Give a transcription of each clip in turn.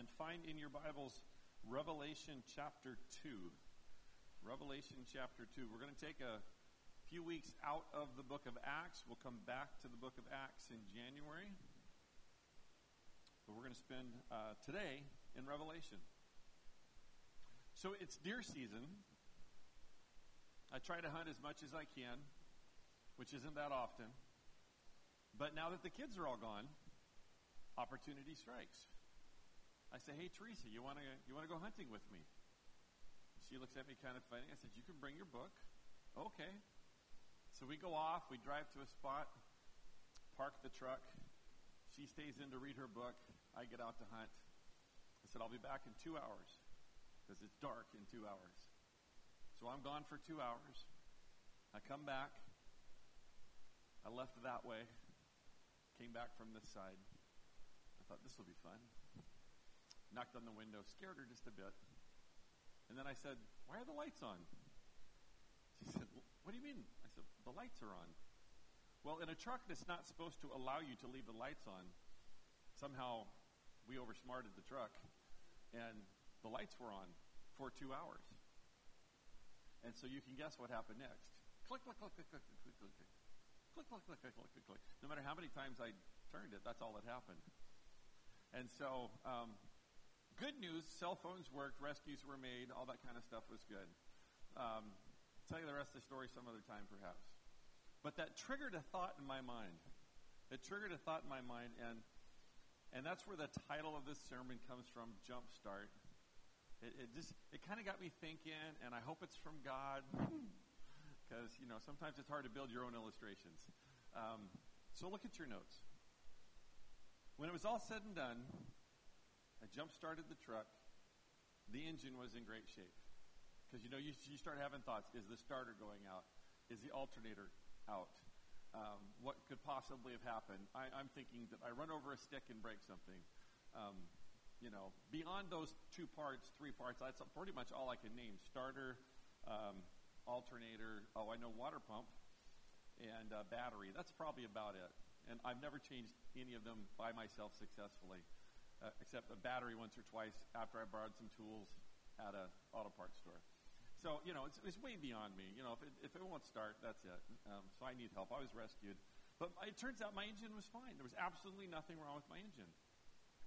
and find in your Bibles Revelation chapter 2. Revelation chapter 2. We're going to take a few weeks out of the book of Acts. We'll come back to the book of Acts in January. But we're going to spend uh, today in Revelation. So it's deer season. I try to hunt as much as I can, which isn't that often. But now that the kids are all gone, opportunity strikes. I say, "Hey Teresa, you want to you want to go hunting with me?" She looks at me kind of funny. I said, "You can bring your book." Okay. So we go off. We drive to a spot, park the truck. She stays in to read her book. I get out to hunt. I said, "I'll be back in two hours because it's dark in two hours." So I'm gone for two hours. I come back. I left that way. Came back from this side. I thought this will be fun knocked on the window, scared her just a bit. And then I said, Why are the lights on? She said, What do you mean? I said, The lights are on. Well, in a truck that's not supposed to allow you to leave the lights on, somehow we oversmarted the truck and the lights were on for two hours. And so you can guess what happened next. Click, click, click, click, click, click, click, click. Click, click, click, click, click, click, click. No matter how many times I turned it, that's all that happened. And so um, good news, cell phones worked, rescues were made, all that kind of stuff was good. Um, tell you the rest of the story some other time, perhaps. But that triggered a thought in my mind. It triggered a thought in my mind, and and that's where the title of this sermon comes from, Jumpstart. It, it just it kind of got me thinking, and I hope it's from God, because you know sometimes it's hard to build your own illustrations. Um, so look at your notes. When it was all said and done, I jump started the truck. The engine was in great shape. Because, you know, you, you start having thoughts. Is the starter going out? Is the alternator out? Um, what could possibly have happened? I, am thinking that I run over a stick and break something. Um, you know, beyond those two parts, three parts, that's pretty much all I can name. Starter, um, alternator, oh, I know water pump, and uh, battery. That's probably about it. And I've never changed any of them by myself successfully uh, except a battery once or twice after I borrowed some tools at a auto parts store. So, you know, it's, it's way beyond me. You know, if it, if it won't start, that's it. Um, so I need help. I was rescued. But it turns out my engine was fine. There was absolutely nothing wrong with my engine.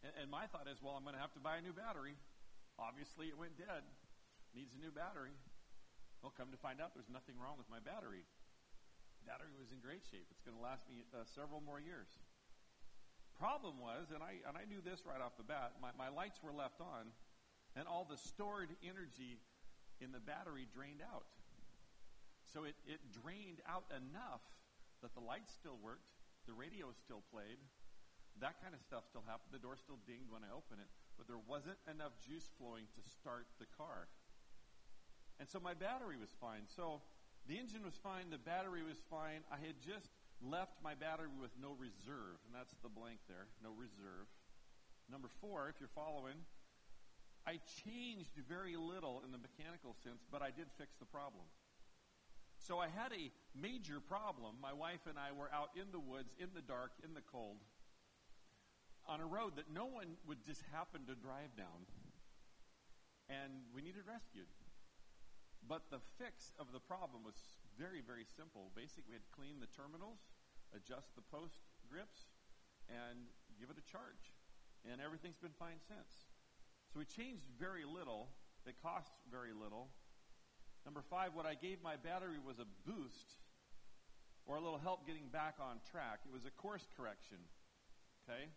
And, and my thought is, well, I'm going to have to buy a new battery. Obviously, it went dead. Needs a new battery. Well, come to find out, there's nothing wrong with my battery. Battery was in great shape. It's going to last me uh, several more years. Problem was, and I, and I knew this right off the bat, my, my lights were left on, and all the stored energy in the battery drained out. So it, it drained out enough that the lights still worked, the radio still played, that kind of stuff still happened. The door still dinged when I opened it, but there wasn't enough juice flowing to start the car. And so my battery was fine. So the engine was fine, the battery was fine. I had just left my battery with no reserve, and that's the blank there, no reserve. Number four, if you're following, I changed very little in the mechanical sense, but I did fix the problem. So I had a major problem. My wife and I were out in the woods, in the dark, in the cold, on a road that no one would just happen to drive down. And we needed rescued. But the fix of the problem was very, very simple. Basically, we had cleaned the terminals, adjust the post grips, and give it a charge. And everything's been fine since. So we changed very little. It cost very little. Number five, what I gave my battery was a boost or a little help getting back on track. It was a course correction. Okay?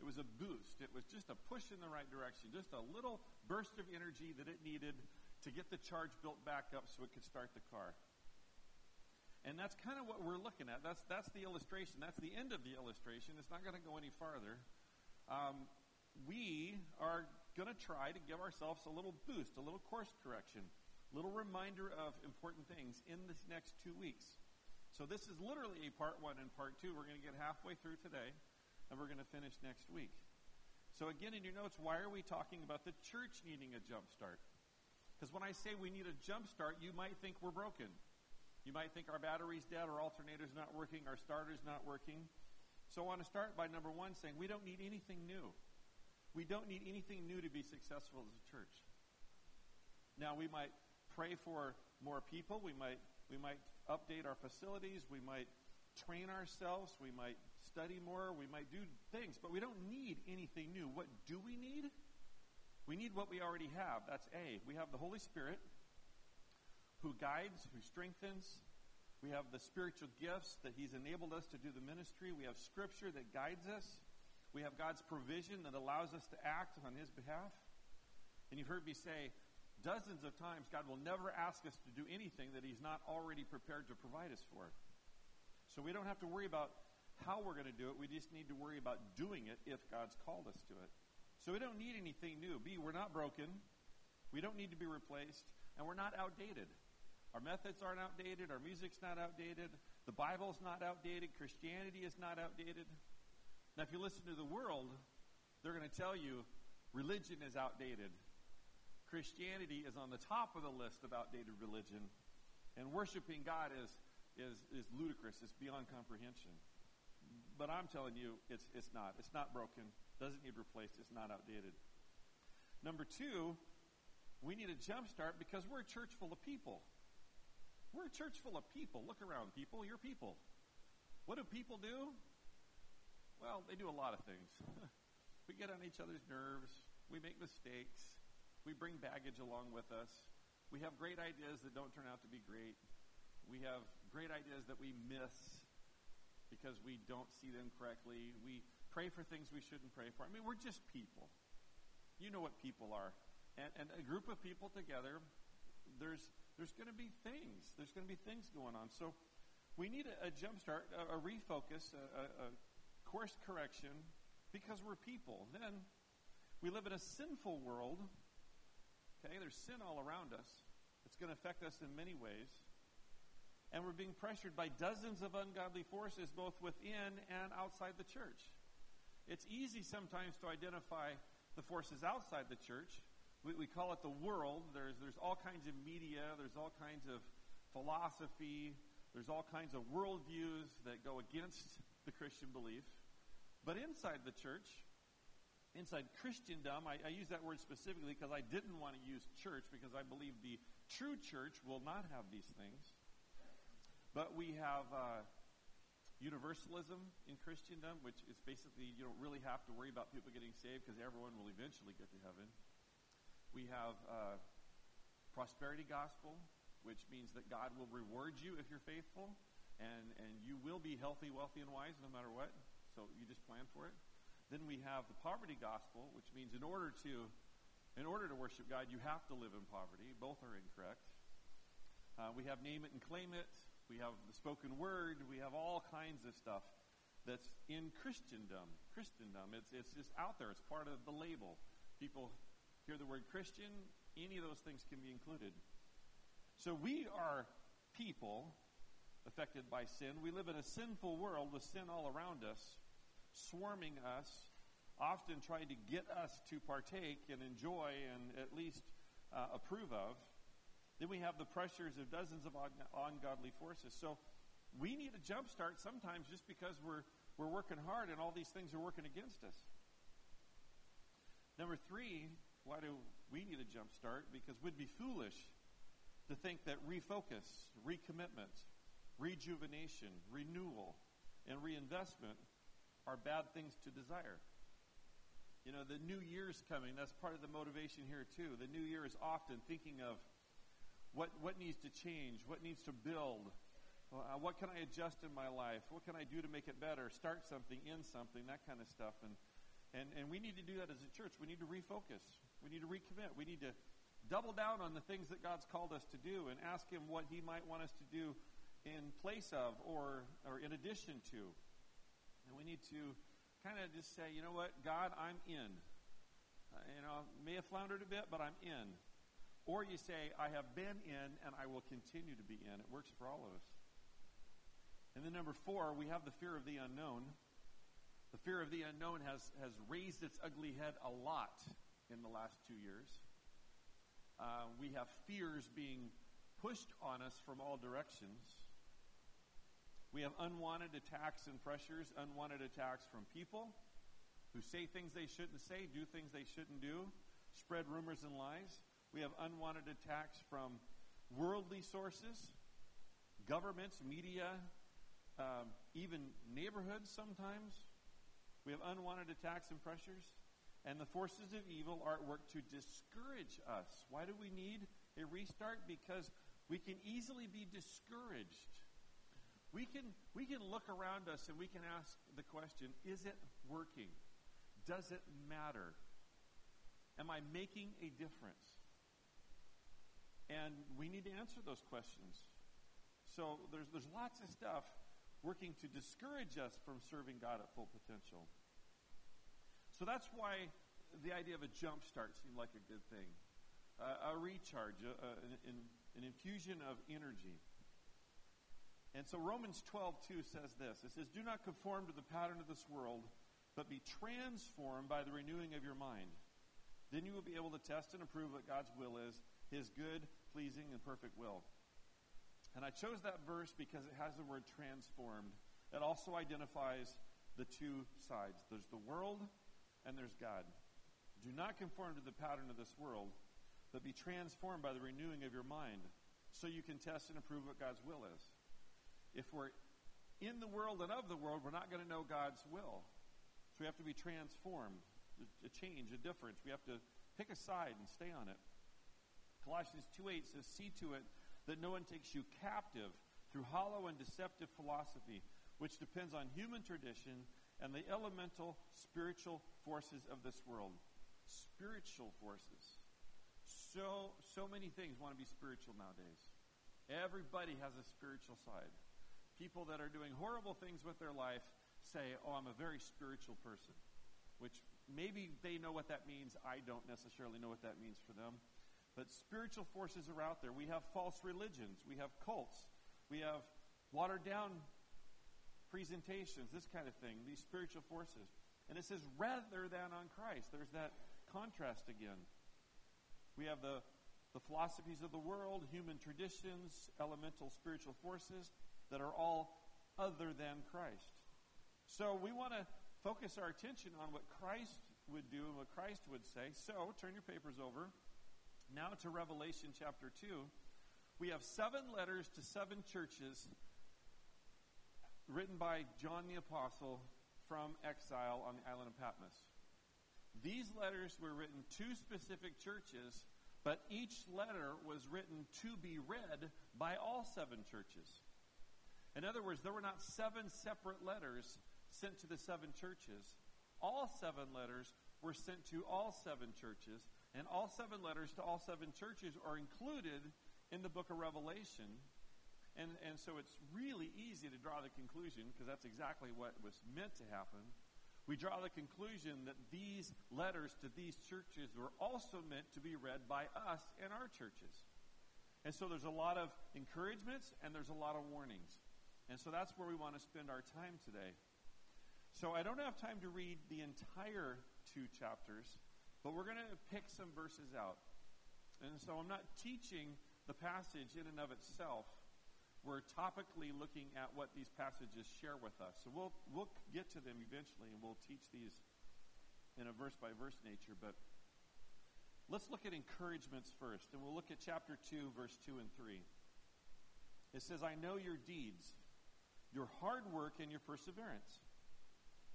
It was a boost. It was just a push in the right direction, just a little burst of energy that it needed to get the charge built back up so it could start the car. And that's kind of what we're looking at. That's, that's the illustration. That's the end of the illustration. It's not going to go any farther. Um, we are going to try to give ourselves a little boost, a little course correction, a little reminder of important things in this next two weeks. So this is literally a part one and part two. We're going to get halfway through today, and we're going to finish next week. So again, in your notes, why are we talking about the church needing a jump start? Because when I say we need a jump start, you might think we're broken. You might think our battery's dead, our alternator's not working, our starter's not working. So I want to start by number one saying we don't need anything new. we don't need anything new to be successful as a church. Now, we might pray for more people. We might, we might update our facilities. We might train ourselves. We might study more. We might do things, but we don't need anything new. What do we need? We need what we already have. That's A. We have the Holy Spirit who guides, who strengthens. We have the spiritual gifts that He's enabled us to do the ministry. We have Scripture that guides us. We have God's provision that allows us to act on His behalf. And you've heard me say dozens of times God will never ask us to do anything that He's not already prepared to provide us for. So we don't have to worry about how we're going to do it. We just need to worry about doing it if God's called us to it. So we don't need anything new. B, we're not broken. We don't need to be replaced. And we're not outdated. Our methods aren't outdated. Our music's not outdated. The Bible's not outdated. Christianity is not outdated. Now, if you listen to the world, they're going to tell you religion is outdated. Christianity is on the top of the list of outdated religion. And worshiping God is, is, is ludicrous. It's beyond comprehension. But I'm telling you, it's, it's not. It's not broken. Doesn't need replaced. It's not outdated. Number two, we need a jump start because we're a church full of people. We're a church full of people. Look around, people. You're people. What do people do? Well, they do a lot of things. we get on each other's nerves. We make mistakes. We bring baggage along with us. We have great ideas that don't turn out to be great. We have great ideas that we miss because we don't see them correctly. We pray for things we shouldn't pray for. I mean, we're just people. You know what people are. And, and a group of people together, there's there's going to be things. There's going to be things going on. So we need a, a jump start, a, a refocus, a, a, course correction, because we're people. Then we live in a sinful world. Okay, there's sin all around us. It's going to affect us in many ways. And we're being pressured by dozens of ungodly forces, both within and outside the church. It's easy sometimes to identify the forces outside the church we, we call it the world. There's, there's all kinds of media, there's all kinds of philosophy, there's all kinds of worldviews that go against the Christian belief. But inside the church, inside Christendom, I, I use that word specifically because I didn't want to use church because I believe the true church will not have these things. But we have uh, universalism in Christendom, which is basically you don't really have to worry about people getting saved because everyone will eventually get to heaven. We have uh, prosperity gospel, which means that God will reward you if you're faithful, and, and you will be healthy, wealthy, and wise no matter what. So you just plan for it. Then we have the poverty gospel, which means in order to in order to worship God, you have to live in poverty. Both are incorrect. Uh, we have name it and claim it. We have the spoken word. We have all kinds of stuff that's in Christendom. Christendom. It's it's just out there. It's part of the label. People hear the word Christian, any of those things can be included. So we are people affected by sin. We live in a sinful world with sin all around us, swarming us, often trying to get us to partake and enjoy and at least uh, approve of. Then we have the pressures of dozens of ungodly forces. So we need a jump start sometimes just because we're, we're working hard and all these things are working against us. Number three, why do we need a jump start? Because we'd be foolish to think that refocus, recommitment, rejuvenation, renewal, and reinvestment are bad things to desire. You know, the new year's coming. That's part of the motivation here, too. The new year is often thinking of what, what needs to change, what needs to build, uh, what can I adjust in my life, what can I do to make it better, start something, end something, that kind of stuff. And, and, and we need to do that as a church. We need to refocus. We need to recommit. We need to double down on the things that God's called us to do and ask Him what He might want us to do in place of or, or in addition to. And we need to kind of just say, you know what, God, I'm in. Uh, you know, may have floundered a bit, but I'm in. Or you say, I have been in and I will continue to be in. It works for all of us. And then number four, we have the fear of the unknown. The fear of the unknown has, has raised its ugly head a lot in the last two years. Uh, we have fears being pushed on us from all directions. We have unwanted attacks and pressures, unwanted attacks from people, who say things they shouldn't say, do things they shouldn't do, spread rumors and lies. We have unwanted attacks from worldly sources, governments, media, um, even neighborhoods sometimes. We have unwanted attacks and pressures. And the forces of evil are at work to discourage us. Why do we need a restart? Because we can easily be discouraged. We can, we can look around us and we can ask the question is it working? Does it matter? Am I making a difference? And we need to answer those questions. So there's, there's lots of stuff working to discourage us from serving God at full potential. So that's why the idea of a jump start seemed like a good thing. Uh, a recharge, a, a, an, an infusion of energy. And so Romans 12, 2 says this It says, Do not conform to the pattern of this world, but be transformed by the renewing of your mind. Then you will be able to test and approve what God's will is, his good, pleasing, and perfect will. And I chose that verse because it has the word transformed. It also identifies the two sides there's the world and there's God. Do not conform to the pattern of this world, but be transformed by the renewing of your mind so you can test and approve what God's will is. If we're in the world and of the world, we're not going to know God's will. So we have to be transformed, a change, a difference. We have to pick a side and stay on it. Colossians 2.8 says, See to it that no one takes you captive through hollow and deceptive philosophy, which depends on human tradition and the elemental spiritual forces of this world. Spiritual forces. So, so many things want to be spiritual nowadays. Everybody has a spiritual side. People that are doing horrible things with their life say, Oh, I'm a very spiritual person, which maybe they know what that means. I don't necessarily know what that means for them. But spiritual forces are out there. We have false religions, we have cults, we have watered down presentations, this kind of thing, these spiritual forces. And it says, rather than on Christ. There's that contrast again. We have the, the philosophies of the world, human traditions, elemental spiritual forces that are all other than Christ. So we want to focus our attention on what Christ would do and what Christ would say. So turn your papers over now to Revelation chapter 2. We have seven letters to seven churches written by John the Apostle from exile on the island of Patmos. These letters were written to specific churches, but each letter was written to be read by all seven churches. In other words, there were not seven separate letters sent to the seven churches. All seven letters were sent to all seven churches, and all seven letters to all seven churches are included in the book of Revelation and, and so it's really easy to draw the conclusion, because that's exactly what was meant to happen. We draw the conclusion that these letters to these churches were also meant to be read by us in our churches. And so there's a lot of encouragements and there's a lot of warnings. And so that's where we want to spend our time today. So I don't have time to read the entire two chapters, but we're going to pick some verses out. And so I'm not teaching the passage in and of itself we're topically looking at what these passages share with us. So we'll, we'll get to them eventually and we'll teach these in a verse by verse nature. But let's look at encouragements first. And we'll look at chapter 2, verse 2 and 3. It says, I know your deeds, your hard work, and your perseverance.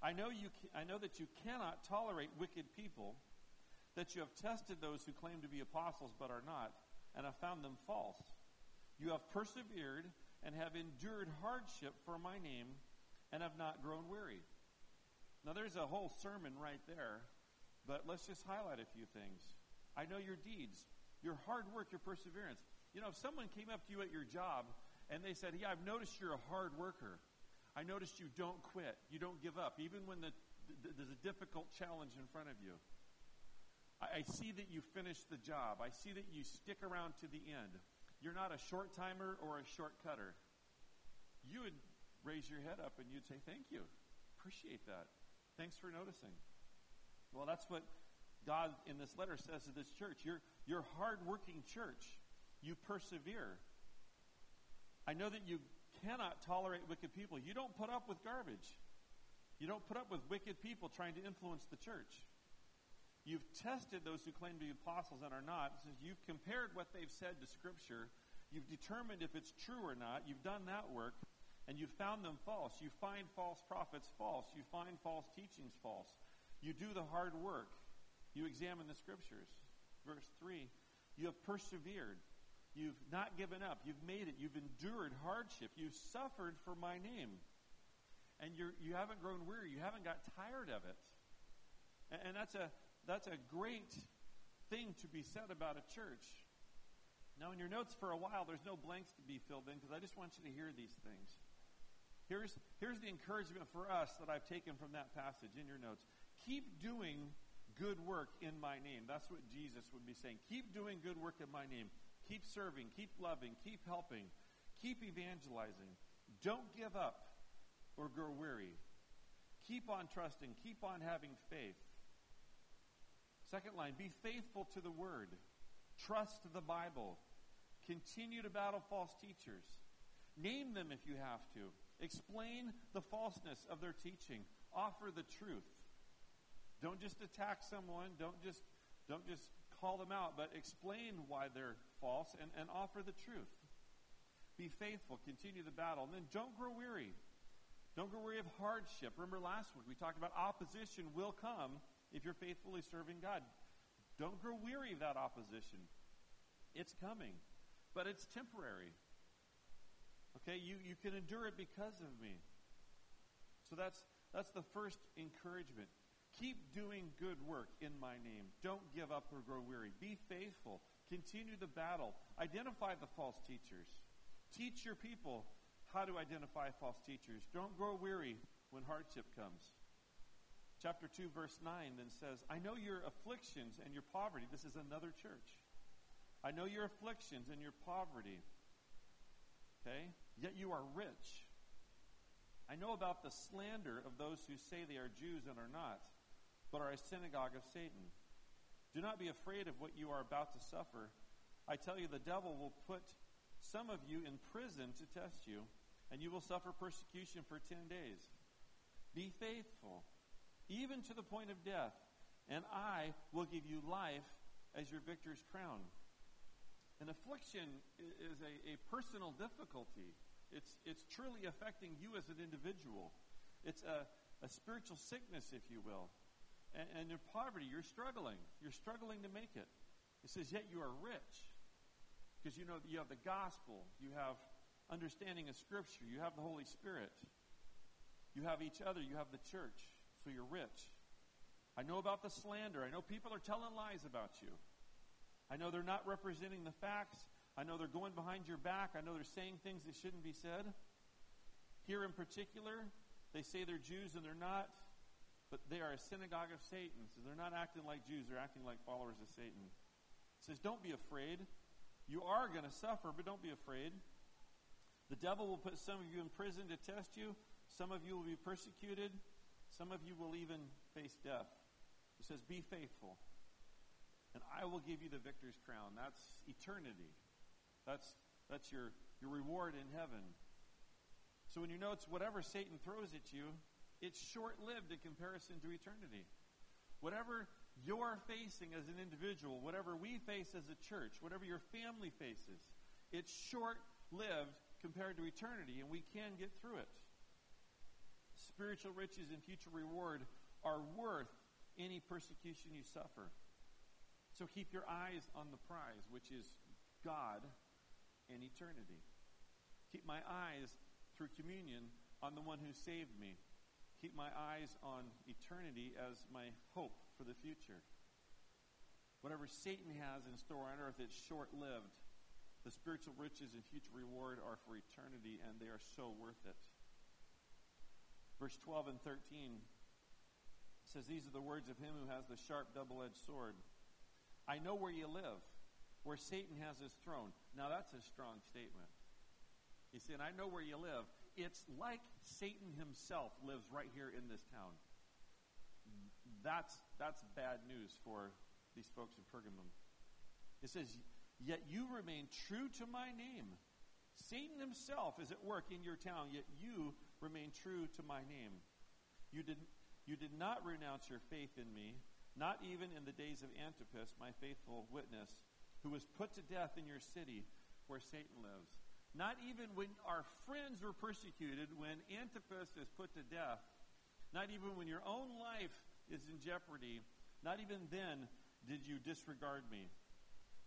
I know, you, I know that you cannot tolerate wicked people, that you have tested those who claim to be apostles but are not, and have found them false. You have persevered and have endured hardship for my name and have not grown weary. Now, there's a whole sermon right there, but let's just highlight a few things. I know your deeds, your hard work, your perseverance. You know, if someone came up to you at your job and they said, Yeah, I've noticed you're a hard worker. I noticed you don't quit, you don't give up, even when the, the, there's a difficult challenge in front of you. I see that you finish the job, I see that you stick around to the end you're not a short timer or a short cutter. You would raise your head up and you'd say, Thank you. Appreciate that. Thanks for noticing. Well, that's what God in this letter says to this church. You're, you're hardworking church. You persevere. I know that you cannot tolerate wicked people. You don't put up with garbage. You don't put up with wicked people trying to influence the church. You've tested those who claim to be apostles and are not. You've compared what they've said to Scripture, you've determined if it's true or not. You've done that work, and you've found them false. You find false prophets false. You find false teachings false. You do the hard work. You examine the Scriptures. Verse 3 You have persevered. You've not given up. You've made it. You've endured hardship. You've suffered for my name. And you're, you haven't grown weary. You haven't got tired of it. And, and that's, a, that's a great thing to be said about a church. Now, in your notes for a while, there's no blanks to be filled in because I just want you to hear these things. Here's, here's the encouragement for us that I've taken from that passage in your notes. Keep doing good work in my name. That's what Jesus would be saying. Keep doing good work in my name. Keep serving, keep loving, keep helping, keep evangelizing. Don't give up or grow weary. Keep on trusting, keep on having faith. Second line, be faithful to the word. Trust the Bible. Continue to battle false teachers. Name them if you have to. Explain the falseness of their teaching. Offer the truth. Don't just attack someone. Don't just, don't just call them out, but explain why they're false and, and offer the truth. Be faithful, continue the battle, and then don't grow weary. Don't grow weary of hardship. Remember last week we talked about opposition will come if you're faithfully serving God. Don't grow weary of that opposition. It's coming, but it's temporary. Okay, you, you can endure it because of me. So that's that's the first encouragement. Keep doing good work in my name. Don't give up or grow weary. Be faithful. Continue the battle. Identify the false teachers. Teach your people how to identify false teachers. Don't grow weary when hardship comes. Chapter 2, verse 9 then says, I know your afflictions and your poverty. This is another church. I know your afflictions and your poverty. Okay? Yet you are rich. I know about the slander of those who say they are Jews and are not but are a synagogue of Satan. Do not be afraid of what you are about to suffer. I tell you, the devil will put some of you in prison to test you, and you will suffer persecution for ten days. Be faithful, even to the point of death, and I will give you life as your victor's crown. An affliction is a, a personal difficulty. It's, it's truly affecting you as an individual. It's a, a spiritual sickness, if you will and, and in poverty, you're struggling. You're struggling to make it. It says, yet you are rich. Because you know you have the gospel, you have understanding of Scripture, you have the Holy Spirit, you have each other, you have the church, so you're rich. I know about the slander. I know people are telling lies about you. I know they're not representing the facts. I know they're going behind your back. I know they're saying things that shouldn't be said. Here in particular, they say they're Jews and they're not but they are a synagogue of Satan. So they're not acting like Jews, they're acting like followers of Satan. It says, Don't be afraid. You are going to suffer, but don't be afraid. The devil will put some of you in prison to test you. Some of you will be persecuted. Some of you will even face death. He says, Be faithful, and I will give you the victor's crown. That's eternity. That's, that's your, your reward in heaven. So when you know it's whatever Satan throws at you, it's short lived in comparison to eternity. Whatever you're facing as an individual, whatever we face as a church, whatever your family faces, it's short lived compared to eternity, and we can get through it. Spiritual riches and future reward are worth any persecution you suffer. So keep your eyes on the prize, which is God and eternity. Keep my eyes through communion on the one who saved me keep my eyes on eternity as my hope for the future. Whatever Satan has in store on earth, it's short lived. The spiritual riches and future reward are for eternity, and they are so worth it. Verse 12 and 13 says, These are the words of him who has the sharp double edged sword. I know where you live, where Satan has his throne. Now, that's a strong statement. He said, I know where you live it's like Satan himself lives right here in this town. That's, that's bad news for these folks in Pergamum. It says, Yet you remain true to my name. Satan himself is at work in your town, yet you remain true to my name. You did, you did not renounce your faith in me, not even in the days of Antipas, my faithful witness, who was put to death in your city where Satan lives. Not even when our friends were persecuted, when Antipas is put to death, not even when your own life is in jeopardy, not even then did you disregard me.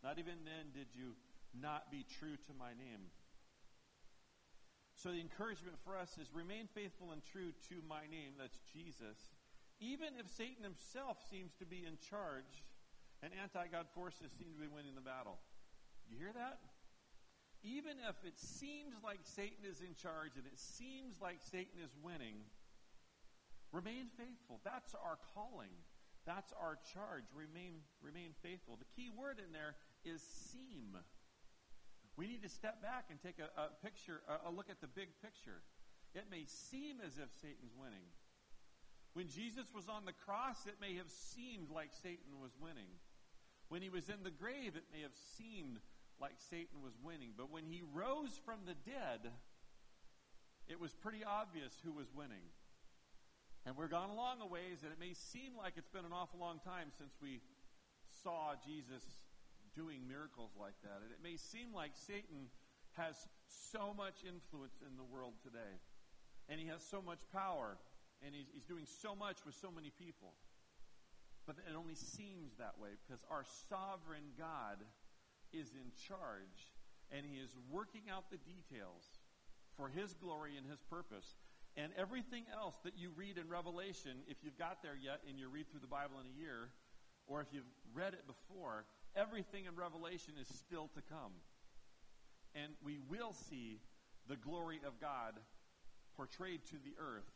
Not even then did you not be true to my name. So the encouragement for us is remain faithful and true to my name, that's Jesus, even if Satan himself seems to be in charge and anti God forces seem to be winning the battle. You hear that? Even if it seems like Satan is in charge and it seems like Satan is winning, remain faithful. That's our calling. That's our charge. Remain, remain faithful. The key word in there is seem. We need to step back and take a, a picture, a, a look at the big picture. It may seem as if Satan's winning. When Jesus was on the cross, it may have seemed like Satan was winning. When he was in the grave, it may have seemed like Satan was winning. But when he rose from the dead, it was pretty obvious who was winning. And we're gone along a ways, and it may seem like it's been an awful long time since we saw Jesus doing miracles like that. And it may seem like Satan has so much influence in the world today, and he has so much power, and he's, he's doing so much with so many people. But it only seems that way because our sovereign God is in charge, and he is working out the details for his glory and his purpose. And everything else that you read in Revelation, if you've got there yet and you read through the Bible in a year, or if you've read it before, everything in Revelation is still to come. And we will see the glory of God portrayed to the earth,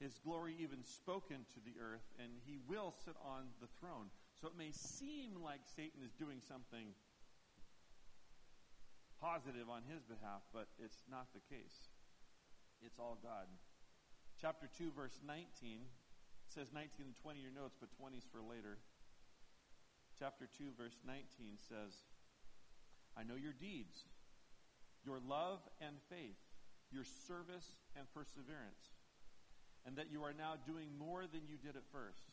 His glory even spoken to the earth, and He will sit on the throne. So it may seem like Satan is doing something positive on his behalf, but it's not the case. It's all God. Chapter 2, verse 19 says 19 and 20 your notes, but 20 is for later chapter 2, verse 19 says, I know your deeds, your love and faith, your service and perseverance, and that you are now doing more than you did at first.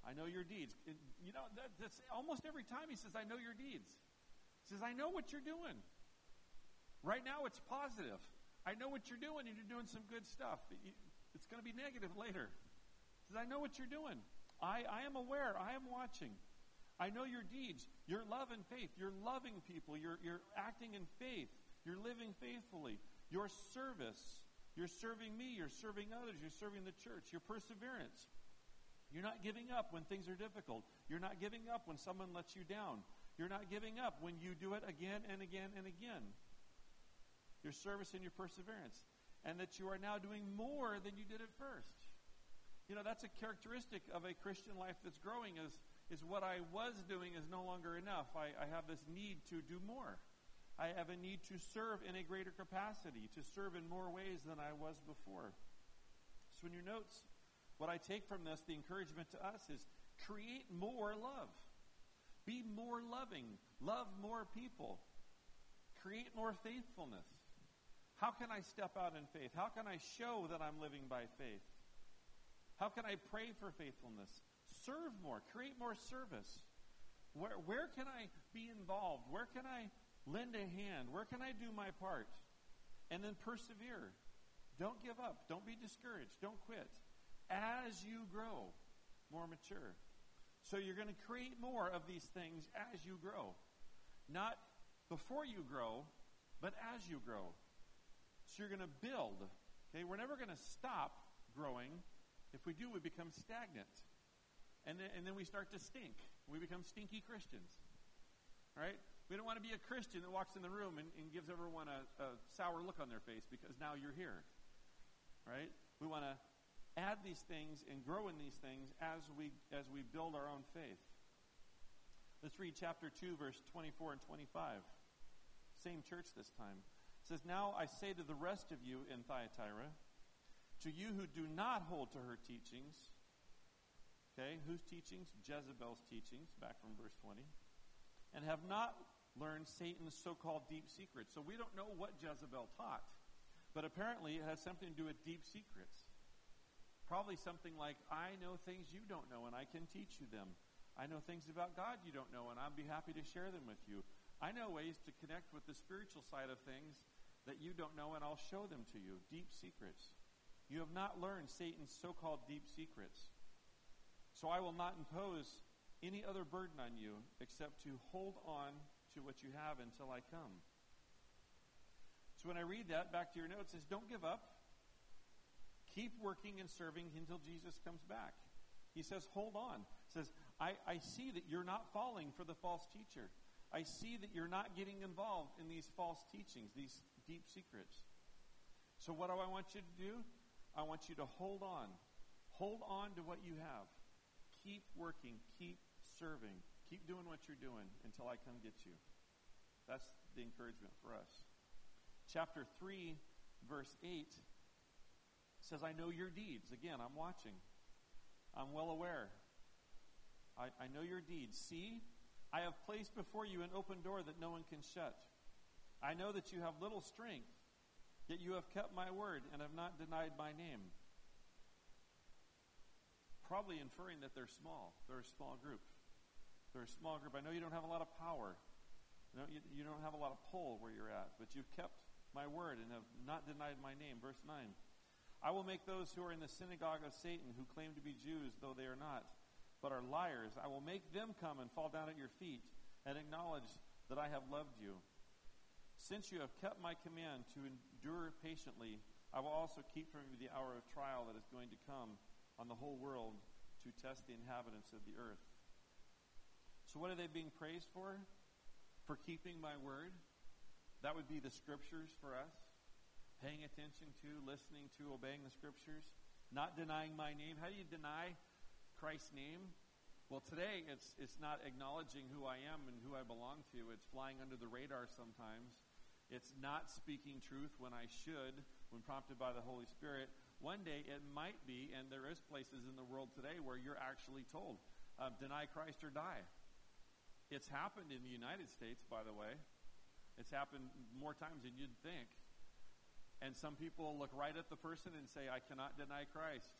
I know your deeds. you know, that, that's almost every time he says, I know your deeds. He says, I know what you're doing. Right now, it's positive. I know what you're doing, and you're doing some good stuff. It's going to be negative later. He says, I know what you're doing. I, I am aware. I am watching. I know your deeds, your love and faith. You're loving people. You're, you're acting in faith. You're living faithfully. Your service. You're serving me. You're serving others. You're serving the church. Your perseverance. You're not giving up when things are difficult. You're not giving up when someone lets you down. You're not giving up when you do it again and again and again. Your service and your perseverance. And that you are now doing more than you did at first. You know, that's a characteristic of a Christian life that's growing is is what I was doing is no longer enough. I, I have this need to do more. I have a need to serve in a greater capacity, to serve in more ways than I was before. So, in your notes, what I take from this, the encouragement to us is create more love. Be more loving. Love more people. Create more faithfulness. How can I step out in faith? How can I show that I'm living by faith? How can I pray for faithfulness? Serve more, create more service. Where, where can I be involved? Where can I lend a hand? Where can I do my part? And then persevere. Don't give up. Don't be discouraged. Don't quit. As you grow more mature. So you're going to create more of these things as you grow. Not before you grow, but as you grow. So you're going to build. Okay, we're never going to stop growing. If we do, we become stagnant and then, and then we start to stink. We become stinky Christians. Right? We don't want to be a Christian that walks in the room and, and gives everyone a, a sour look on their face because now you're here. Right? We want to add these things and grow in these things as we as we build our own faith. Let's read chapter 2 verse 24 and 25. Same church this time. It says, "Now I say to the rest of you in Thyatira, to you who do not hold to her teachings, Okay, whose teachings? Jezebel's teachings, back from verse 20. And have not learned Satan's so called deep secrets. So we don't know what Jezebel taught, but apparently it has something to do with deep secrets. Probably something like, I know things you don't know, and I can teach you them. I know things about God you don't know, and I'd be happy to share them with you. I know ways to connect with the spiritual side of things that you don't know, and I'll show them to you. Deep secrets. You have not learned Satan's so called deep secrets. So I will not impose any other burden on you except to hold on to what you have until I come. So when I read that, back to your notes, says, Don't give up. Keep working and serving until Jesus comes back. He says, Hold on. He says, I, I see that you're not falling for the false teacher. I see that you're not getting involved in these false teachings, these deep secrets. So, what do I want you to do? I want you to hold on. Hold on to what you have. Keep working. Keep serving. Keep doing what you're doing until I come get you. That's the encouragement for us. Chapter 3, verse 8 says, I know your deeds. Again, I'm watching. I'm well aware. I, I know your deeds. See, I have placed before you an open door that no one can shut. I know that you have little strength, yet you have kept my word and have not denied my name. Probably inferring that they're small. They're a small group. They're a small group. I know you don't have a lot of power. You, know, you, you don't have a lot of pull where you're at, but you've kept my word and have not denied my name. Verse 9. I will make those who are in the synagogue of Satan, who claim to be Jews, though they are not, but are liars, I will make them come and fall down at your feet and acknowledge that I have loved you. Since you have kept my command to endure patiently, I will also keep from you the hour of trial that is going to come on the whole world to test the inhabitants of the earth. So, what are they being praised for? For keeping my word. That would be the scriptures for us. Paying attention to, listening to, obeying the scriptures. Not denying my name. How do you deny Christ's name? Well, today it's, it's not acknowledging who I am and who I belong to. It's flying under the radar sometimes. It's not speaking truth when I should, when prompted by the Holy Spirit. One day it might be, and there is places in the world today where you're actually told, uh, deny Christ or die. It's happened in the United States, by the way. It's happened more times than you'd think. And some people look right at the person and say, I cannot deny Christ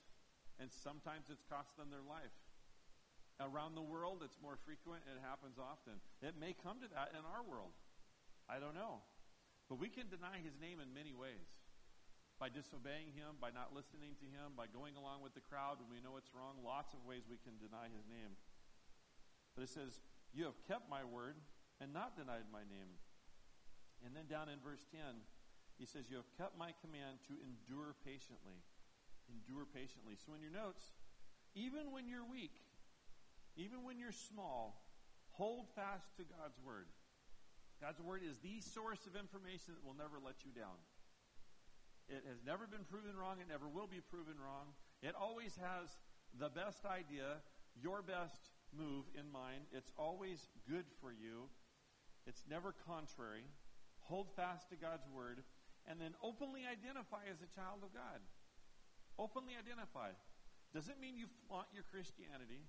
and sometimes it's cost them their life. Around the world, it's more frequent it happens often. It may come to that in our world. I don't know. But we can deny his name in many ways by disobeying him, by not listening to him, by going along with the crowd when we know it's wrong. Lots of ways we can deny his name. But it says, You have kept my word and not denied my name. And then down in verse 10, he says, You have kept my command to endure patiently endure patiently. So, in your notes, even when you're weak, even when you're small, hold fast to God's Word. God's Word is the source of information that will never let you down. It has never been proven wrong. It never will be proven wrong. It always has the best idea, your best move in mind. It's always good for you. It's never contrary. Hold fast to God's Word. And then openly identify as a child of God. Openly identify. Does it mean you flaunt your Christianity?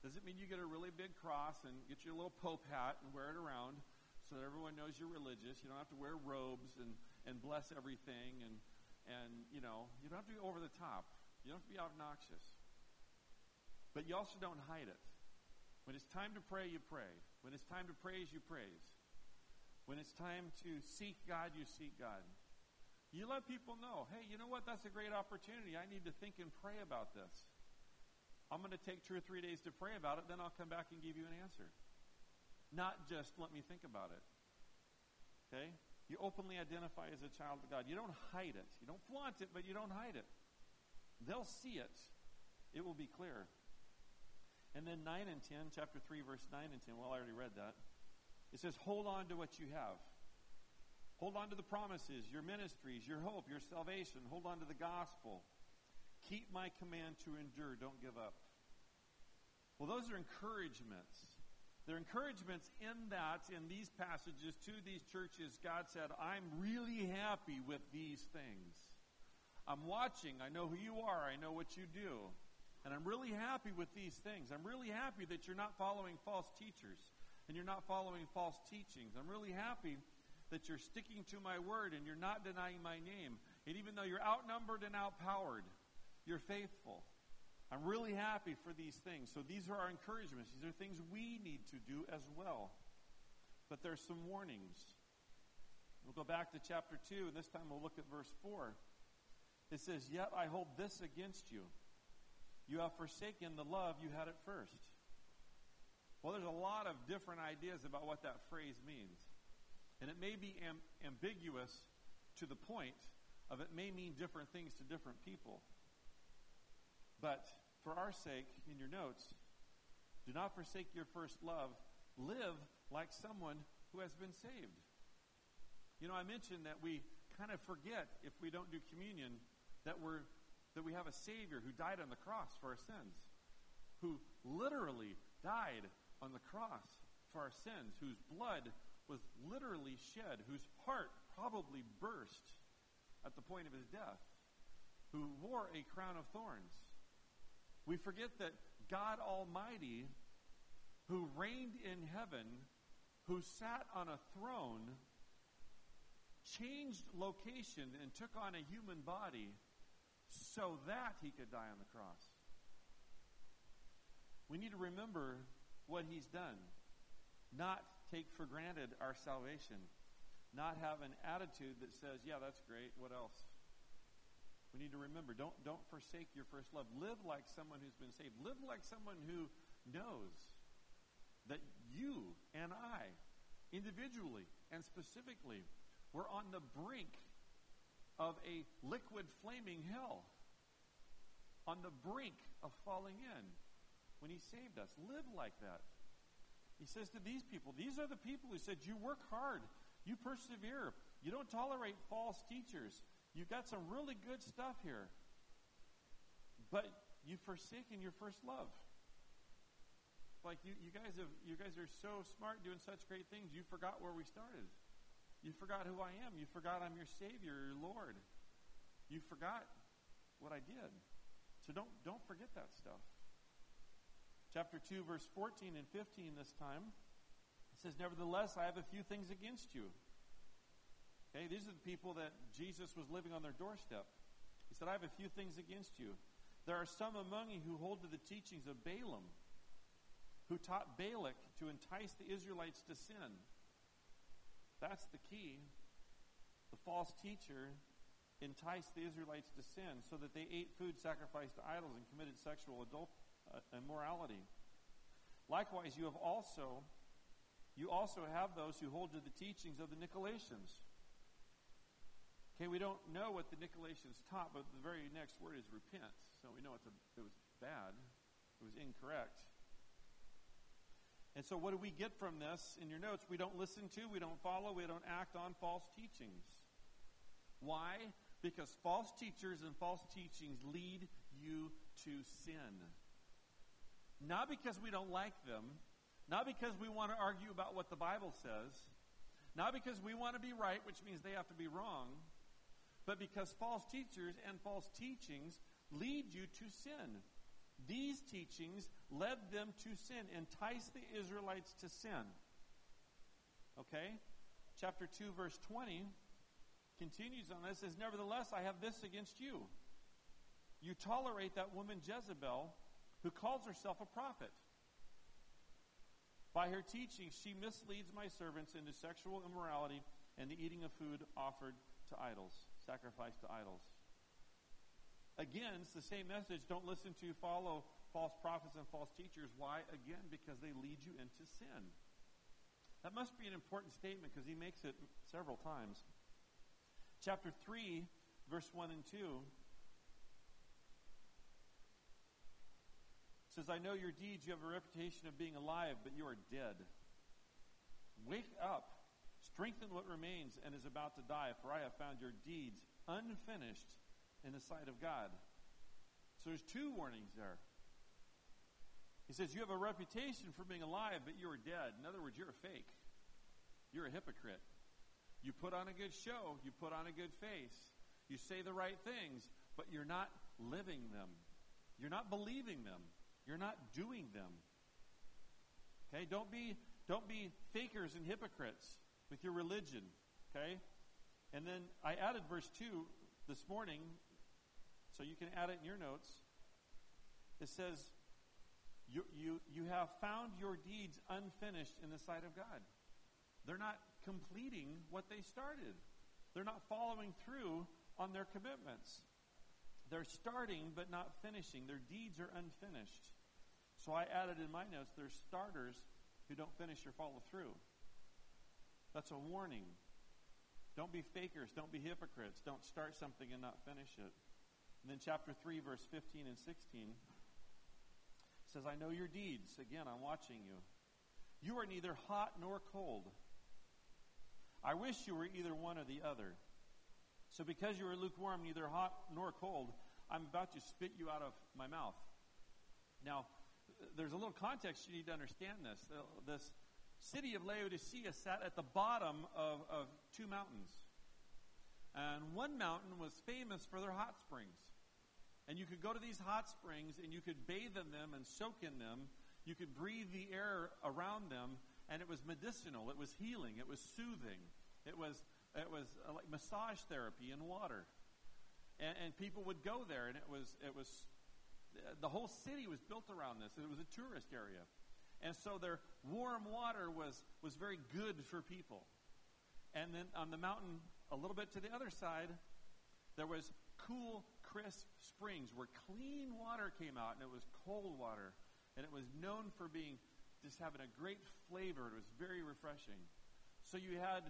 Does it mean you get a really big cross and get your little pope hat and wear it around so that everyone knows you're religious? You don't have to wear robes and, and bless everything and, and, you know, you don't have to be over the top. You don't have to be obnoxious. But you also don't hide it. When it's time to pray, you pray. When it's time to praise, you praise. When it's time to seek God, you seek God. You let people know, hey, you know what? That's a great opportunity. I need to think and pray about this. I'm going to take two or three days to pray about it, then I'll come back and give you an answer. Not just let me think about it. Okay? You openly identify as a child of God. You don't hide it. You don't flaunt it, but you don't hide it. They'll see it. It will be clear. And then 9 and 10, chapter 3, verse 9 and 10. Well, I already read that. It says, Hold on to what you have. Hold on to the promises, your ministries, your hope, your salvation. Hold on to the gospel. Keep my command to endure. Don't give up. Well, those are encouragements. They're encouragements in that, in these passages to these churches, God said, I'm really happy with these things. I'm watching. I know who you are. I know what you do. And I'm really happy with these things. I'm really happy that you're not following false teachers and you're not following false teachings. I'm really happy that you're sticking to my word and you're not denying my name. And even though you're outnumbered and outpowered, you're faithful. I'm really happy for these things. So these are our encouragements. These are things we need to do as well. But there's some warnings. We'll go back to chapter 2, and this time we'll look at verse 4. It says, Yet I hold this against you. You have forsaken the love you had at first. Well, there's a lot of different ideas about what that phrase means. And it may be am- ambiguous to the point of it may mean different things to different people. But for our sake, in your notes, do not forsake your first love. Live like someone who has been saved. You know, I mentioned that we kind of forget if we don't do communion that we're that we have a Savior who died on the cross for our sins, who literally died on the cross for our sins, whose blood was literally shed, whose heart probably burst at the point of his death, who wore a crown of thorns we forget that God Almighty, who reigned in heaven, who sat on a throne, changed location and took on a human body so that he could die on the cross. We need to remember what he's done, not take for granted our salvation, not have an attitude that says, yeah, that's great, what else? Need to remember don't, don't forsake your first love. Live like someone who's been saved. Live like someone who knows that you and I, individually and specifically, we're on the brink of a liquid flaming hell. On the brink of falling in when he saved us. Live like that. He says to these people, these are the people who said, You work hard, you persevere, you don't tolerate false teachers. You've got some really good stuff here. But you've forsaken your first love. Like you, you guys have you guys are so smart doing such great things, you forgot where we started. You forgot who I am. You forgot I'm your Savior, your Lord. You forgot what I did. So don't don't forget that stuff. Chapter 2, verse 14 and 15 this time. It says, Nevertheless, I have a few things against you Okay, these are the people that Jesus was living on their doorstep. He said, I have a few things against you. There are some among you who hold to the teachings of Balaam, who taught Balak to entice the Israelites to sin. That's the key. The false teacher enticed the Israelites to sin so that they ate food sacrificed to idols and committed sexual adult, uh, immorality. Likewise, you have also you also have those who hold to the teachings of the Nicolaitans Okay, we don't know what the Nicolaitans taught, but the very next word is repent. So we know it's a, it was bad, it was incorrect. And so, what do we get from this in your notes? We don't listen to, we don't follow, we don't act on false teachings. Why? Because false teachers and false teachings lead you to sin. Not because we don't like them, not because we want to argue about what the Bible says, not because we want to be right, which means they have to be wrong but because false teachers and false teachings lead you to sin. These teachings led them to sin, enticed the Israelites to sin. Okay? Chapter 2, verse 20 continues on this, says, Nevertheless, I have this against you. You tolerate that woman Jezebel, who calls herself a prophet. By her teaching, she misleads my servants into sexual immorality and the eating of food offered to idols sacrificed to idols. Again, it's the same message. Don't listen to, follow false prophets and false teachers. Why? Again, because they lead you into sin. That must be an important statement because he makes it several times. Chapter 3, verse 1 and 2 says, I know your deeds. You have a reputation of being alive, but you are dead. Wake up Strengthen what remains and is about to die, for I have found your deeds unfinished in the sight of God. So there's two warnings there. He says, You have a reputation for being alive, but you are dead. In other words, you're a fake. You're a hypocrite. You put on a good show, you put on a good face, you say the right things, but you're not living them. You're not believing them. You're not doing them. Okay? Don't be don't be fakers and hypocrites with your religion. Okay? And then I added verse 2 this morning so you can add it in your notes. It says, you, you, you have found your deeds unfinished in the sight of God. They're not completing what they started. They're not following through on their commitments. They're starting but not finishing. Their deeds are unfinished. So I added in my notes, they're starters who don't finish or follow through. That's a warning. Don't be fakers. Don't be hypocrites. Don't start something and not finish it. And then chapter 3, verse 15 and 16 says, I know your deeds. Again, I'm watching you. You are neither hot nor cold. I wish you were either one or the other. So because you are lukewarm, neither hot nor cold, I'm about to spit you out of my mouth. Now, there's a little context you need to understand this. Uh, this city of Laodicea sat at the bottom of, of two mountains. And one mountain was famous for their hot springs. And you could go to these hot springs and you could bathe in them and soak in them. You could breathe the air around them, and it was medicinal. It was healing. It was soothing. It was, it was uh, like massage therapy in water. And, and people would go there, and it was, it was the whole city was built around this. It was a tourist area. And so their warm water was, was very good for people. And then on the mountain, a little bit to the other side, there was cool, crisp springs where clean water came out, and it was cold water. And it was known for being just having a great flavor. It was very refreshing. So you had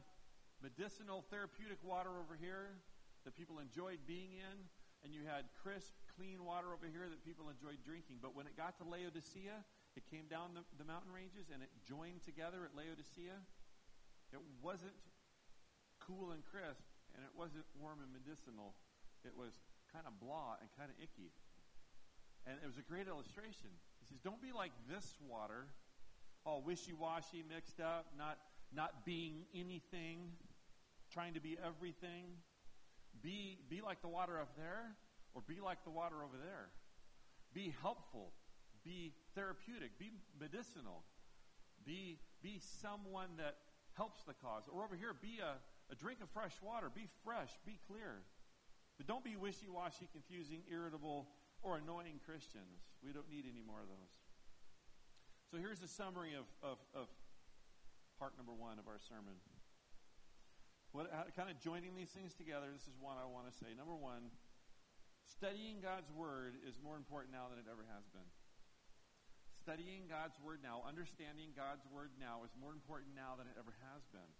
medicinal, therapeutic water over here that people enjoyed being in, and you had crisp, clean water over here that people enjoyed drinking. But when it got to Laodicea, it came down the, the mountain ranges and it joined together at Laodicea. It wasn't cool and crisp, and it wasn't warm and medicinal. It was kind of blah and kind of icky. And it was a great illustration. He says, Don't be like this water, all wishy washy, mixed up, not, not being anything, trying to be everything. Be, be like the water up there, or be like the water over there. Be helpful. Be therapeutic. Be medicinal. Be, be someone that helps the cause. Or over here, be a, a drink of fresh water. Be fresh. Be clear. But don't be wishy washy, confusing, irritable, or annoying Christians. We don't need any more of those. So here's a summary of, of, of part number one of our sermon. What, how, kind of joining these things together, this is one I want to say. Number one, studying God's Word is more important now than it ever has been. Studying God's Word now, understanding God's Word now is more important now than it ever has been.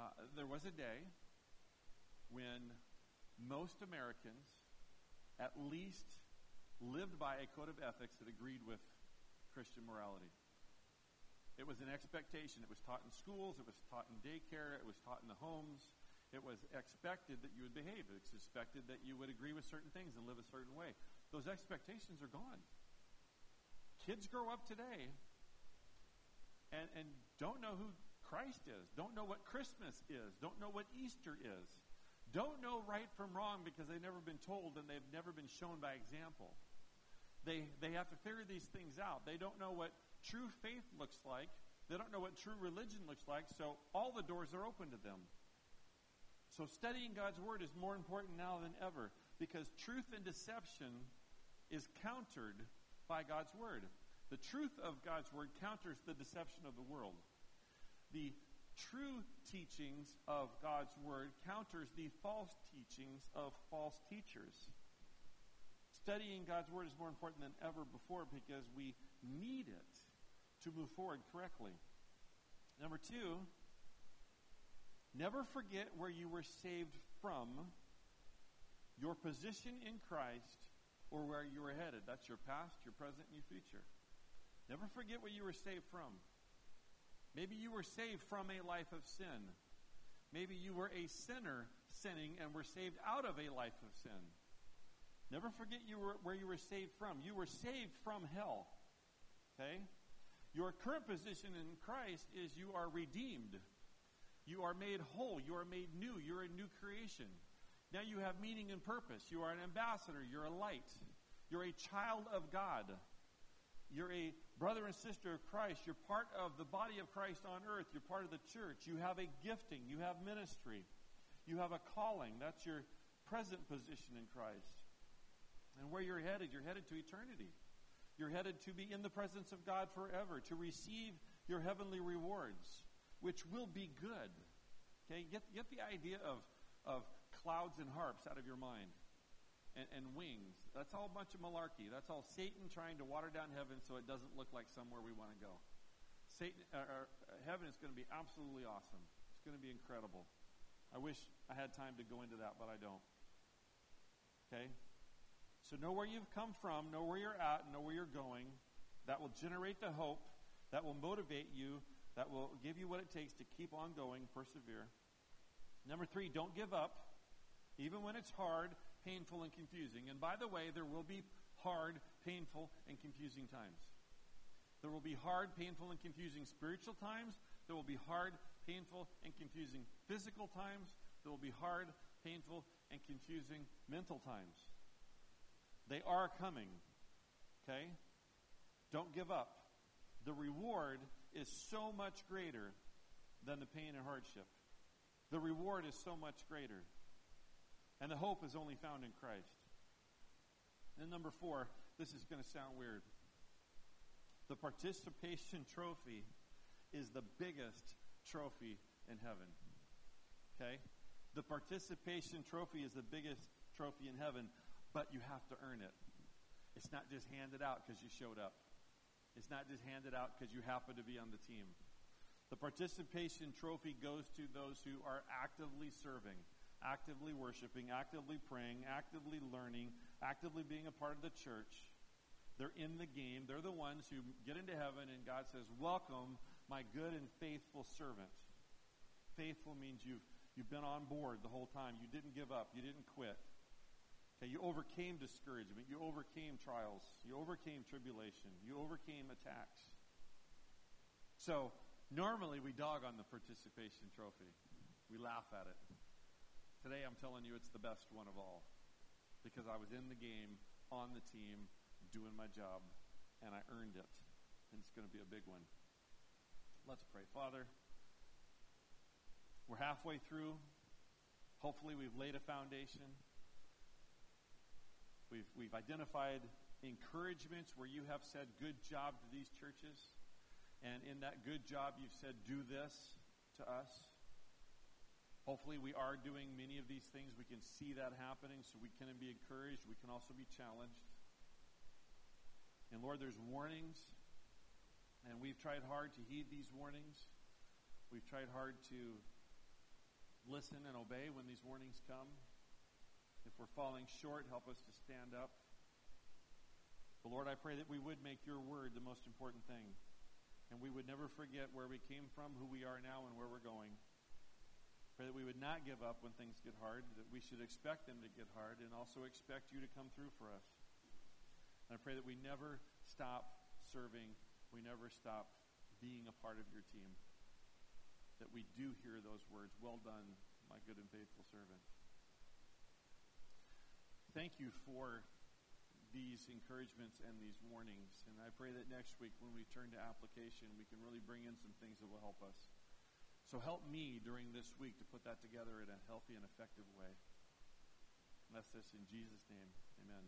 Uh, there was a day when most Americans at least lived by a code of ethics that agreed with Christian morality. It was an expectation. It was taught in schools, it was taught in daycare, it was taught in the homes. It was expected that you would behave. It was expected that you would agree with certain things and live a certain way. Those expectations are gone. Kids grow up today and, and don't know who Christ is, don't know what Christmas is, don't know what Easter is don't know right from wrong because they've never been told and they've never been shown by example. They, they have to figure these things out. They don't know what true faith looks like. They don't know what true religion looks like, so all the doors are open to them. So studying God's Word is more important now than ever because truth and deception is countered by God's Word. The truth of God's Word counters the deception of the world. The true teachings of God's Word counters the false teachings of false teachers. Studying God's Word is more important than ever before because we need it to move forward correctly. Number two, never forget where you were saved from, your position in Christ, or where you were headed. That's your past, your present, and your future. Never forget where you were saved from. Maybe you were saved from a life of sin. Maybe you were a sinner sinning and were saved out of a life of sin. Never forget you were, where you were saved from. You were saved from hell. Okay? Your current position in Christ is you are redeemed. You are made whole. You are made new. You're a new creation. Now you have meaning and purpose. You are an ambassador. You're a light. You're a child of God. You're a brother and sister of Christ. You're part of the body of Christ on earth. You're part of the church. You have a gifting. You have ministry. You have a calling. That's your present position in Christ. And where you're headed, you're headed to eternity. You're headed to be in the presence of God forever, to receive your heavenly rewards, which will be good. Okay, get, get the idea of, of clouds and harps out of your mind. And, and wings. That's all a bunch of malarkey. That's all Satan trying to water down heaven so it doesn't look like somewhere we want to go. Satan, uh, uh, heaven is going to be absolutely awesome. It's going to be incredible. I wish I had time to go into that, but I don't. Okay? So know where you've come from, know where you're at, know where you're going. That will generate the hope. That will motivate you. That will give you what it takes to keep on going, persevere. Number three, don't give up, even when it's hard, painful, and confusing. And by the way, there will be hard, painful, and confusing times. There will be hard, painful, and confusing spiritual times. There will be hard, painful, and confusing physical times. There will be hard, painful, and confusing mental times. They are coming. Okay? Don't give up. The reward is so much greater than the pain and hardship. The reward is so much greater. And the hope is only found in Christ. And number four, this is going to sound weird. The participation trophy is the biggest trophy in heaven. Okay? The participation trophy is the biggest trophy in heaven but you have to earn it. It's not just handed out because you showed up. It's not just handed out because you happen to be on the team. The participation trophy goes to those who are actively serving, actively worshiping, actively praying, actively learning, actively being a part of the church. They're in the game. They're the ones who get into heaven, and God says, Welcome, my good and faithful servant. Faithful means you've, you've been on board the whole time. You didn't give up, you didn't quit. Okay, you overcame discouragement. You overcame trials. You overcame tribulation. You overcame attacks. So, normally we dog on the participation trophy. We laugh at it. Today I'm telling you it's the best one of all because I was in the game, on the team, doing my job, and I earned it. And it's going to be a big one. Let's pray. Father, we're halfway through. Hopefully, we've laid a foundation. We've, we've identified encouragements where you have said, good job to these churches. And in that good job, you've said, do this to us. Hopefully, we are doing many of these things. We can see that happening, so we can be encouraged. We can also be challenged. And Lord, there's warnings, and we've tried hard to heed these warnings. We've tried hard to listen and obey when these warnings come. If we're falling short, help us to stand up. But Lord, I pray that we would make your word the most important thing. And we would never forget where we came from, who we are now, and where we're going. Pray that we would not give up when things get hard, that we should expect them to get hard, and also expect you to come through for us. And I pray that we never stop serving, we never stop being a part of your team. That we do hear those words, well done, my good and faithful servant thank you for these encouragements and these warnings. And I pray that next week, when we turn to application, we can really bring in some things that will help us. So help me during this week to put that together in a healthy and effective way. Bless this in Jesus' name. Amen.